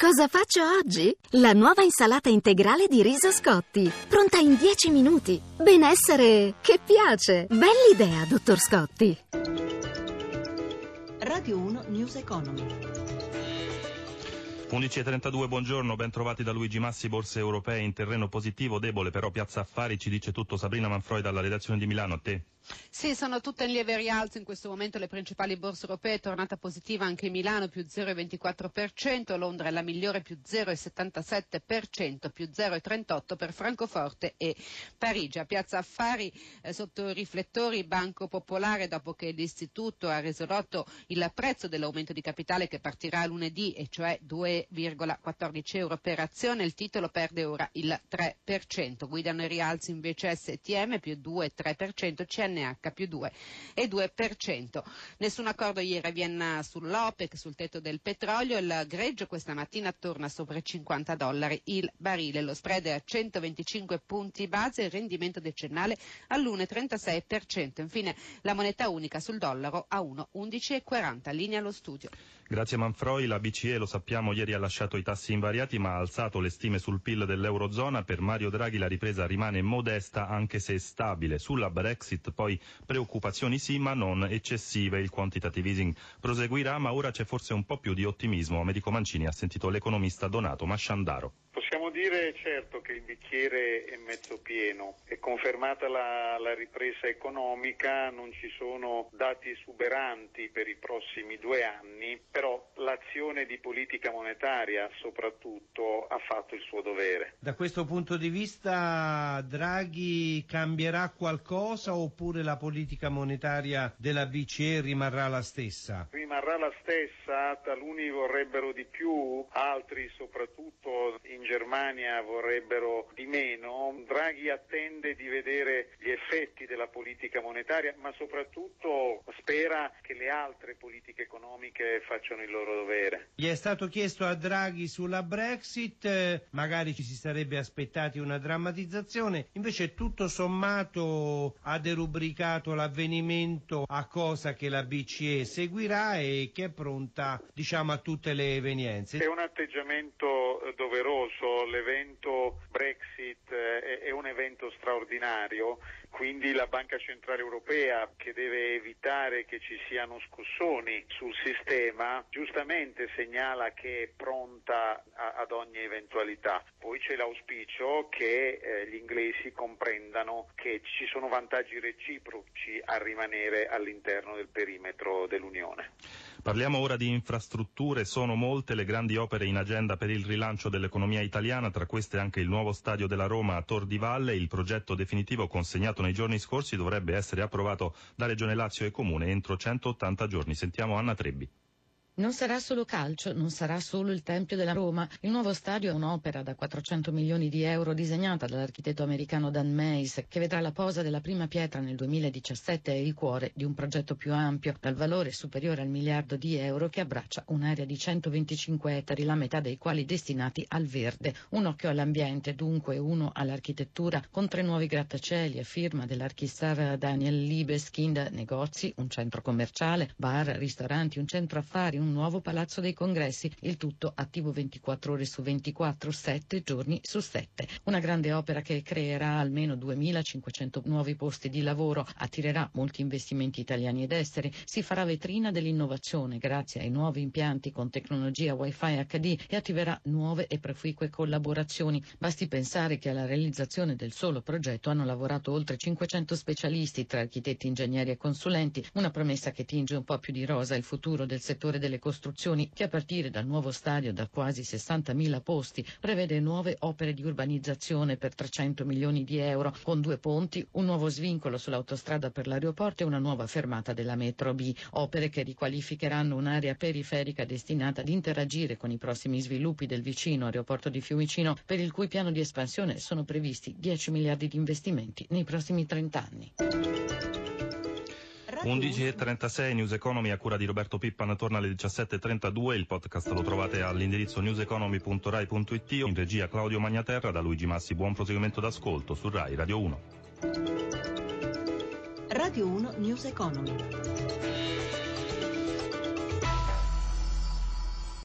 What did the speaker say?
Cosa faccio oggi? La nuova insalata integrale di riso Scotti, pronta in 10 minuti. Benessere che piace. Bell'idea, dottor Scotti. Radio 1 News Economy. 11.32, buongiorno, ben trovati da Luigi Massi, borse europee in terreno positivo, debole però Piazza Affari, ci dice tutto Sabrina Manfroi dalla redazione di Milano, a te. Sì, sono tutte in lieve rialzo in questo momento le principali borse europee, tornata positiva anche Milano più 0,24%, Londra è la migliore più 0,77%, più 0,38% per Francoforte e Parigi. A Piazza Affari eh, sotto riflettori Banco Popolare dopo che l'istituto ha reso noto il prezzo dell'aumento di capitale che partirà lunedì e cioè 2,14 euro per azione, il titolo perde ora il 3%, guidano i rialzi invece STM più 2,3%, CN NH più 2 e 2%. Nessun accordo ieri a Vienna sull'OPEC, sul tetto del petrolio, il greggio questa mattina torna sopra i 50 dollari il barile, lo spread è a 125 punti base, il rendimento decennale all'1,36%. Infine la moneta unica sul dollaro a 1,11,40. Linea allo studio. Grazie Manfroi, la BCE lo sappiamo ieri ha lasciato i tassi invariati ma ha alzato le stime sul PIL dell'Eurozona, per Mario Draghi la ripresa rimane modesta anche se stabile. Sulla Brexit poi preoccupazioni sì ma non eccessive, il quantitative easing proseguirà ma ora c'è forse un po' più di ottimismo. Americo Mancini ha sentito l'economista Donato Masciandaro. Possiamo dire certo che il bicchiere è mezzo pieno, è confermata la, la, ripresa economica, non ci sono dati esuberanti per i prossimi due anni, l'azione di politica monetaria soprattutto ha fatto il suo dovere. Da questo punto di vista Draghi cambierà qualcosa oppure la politica monetaria della BCE rimarrà la stessa? Rimarrà la stessa, taluni vorrebbero di più, altri soprattutto Germania vorrebbero di meno. Draghi attende di vedere gli effetti della politica monetaria, ma soprattutto spera che le altre politiche economiche facciano il loro dovere. Gli è stato chiesto a Draghi sulla Brexit, eh, magari ci si sarebbe aspettati una drammatizzazione, invece tutto sommato ha derubricato l'avvenimento a cosa che la BCE seguirà e che è pronta diciamo a tutte le evenienze. È un atteggiamento doveroso senso l'evento Brexit eh, è un evento straordinario, quindi la Banca Centrale Europea che deve evitare che ci siano scossoni sul sistema giustamente segnala che è pronta ad ogni eventualità. Poi c'è l'auspicio che eh, gli inglesi comprendano che ci sono vantaggi reciproci a rimanere all'interno del perimetro dell'Unione. Parliamo ora di infrastrutture, sono molte le grandi opere in agenda per il rilancio dell'economia italiana, tra queste anche il nuovo stadio della Roma a Tor di Valle, il progetto definitivo consegnato nei giorni scorsi dovrebbe essere approvato da Regione Lazio e Comune entro 180 giorni. Sentiamo Anna Trebbi. Non sarà solo calcio, non sarà solo il Tempio della Roma. Il nuovo stadio è un'opera da 400 milioni di euro disegnata dall'architetto americano Dan Mays, che vedrà la posa della prima pietra nel 2017 e il cuore di un progetto più ampio, dal valore superiore al miliardo di euro, che abbraccia un'area di 125 ettari, la metà dei quali destinati al verde. Un occhio all'ambiente, dunque uno all'architettura, con tre nuovi grattacieli a firma dell'archistar Daniel Liebeskind, negozi, un centro commerciale, bar, ristoranti, un centro affari, un nuovo palazzo dei congressi, il tutto attivo 24 ore su 24, 7 giorni su 7. Una grande opera che creerà almeno 2500 nuovi posti di lavoro, attirerà molti investimenti italiani ed esteri, si farà vetrina dell'innovazione grazie ai nuovi impianti con tecnologia Wi-Fi HD e attiverà nuove e proficue collaborazioni. Basti pensare che alla realizzazione del solo progetto hanno lavorato oltre 500 specialisti tra architetti, ingegneri e consulenti, una promessa che tinge un po' più di rosa il futuro del settore delle costruzioni che a partire dal nuovo stadio da quasi 60.000 posti prevede nuove opere di urbanizzazione per 300 milioni di euro con due ponti, un nuovo svincolo sull'autostrada per l'aeroporto e una nuova fermata della metro B, opere che riqualificheranno un'area periferica destinata ad interagire con i prossimi sviluppi del vicino aeroporto di Fiumicino per il cui piano di espansione sono previsti 10 miliardi di investimenti nei prossimi 30 anni. 11.36 News Economy a cura di Roberto Pippan torna alle 17.32 il podcast lo trovate all'indirizzo newseconomy.rai.it in regia Claudio Magnaterra da Luigi Massi buon proseguimento d'ascolto su Rai Radio 1 Radio 1 News Economy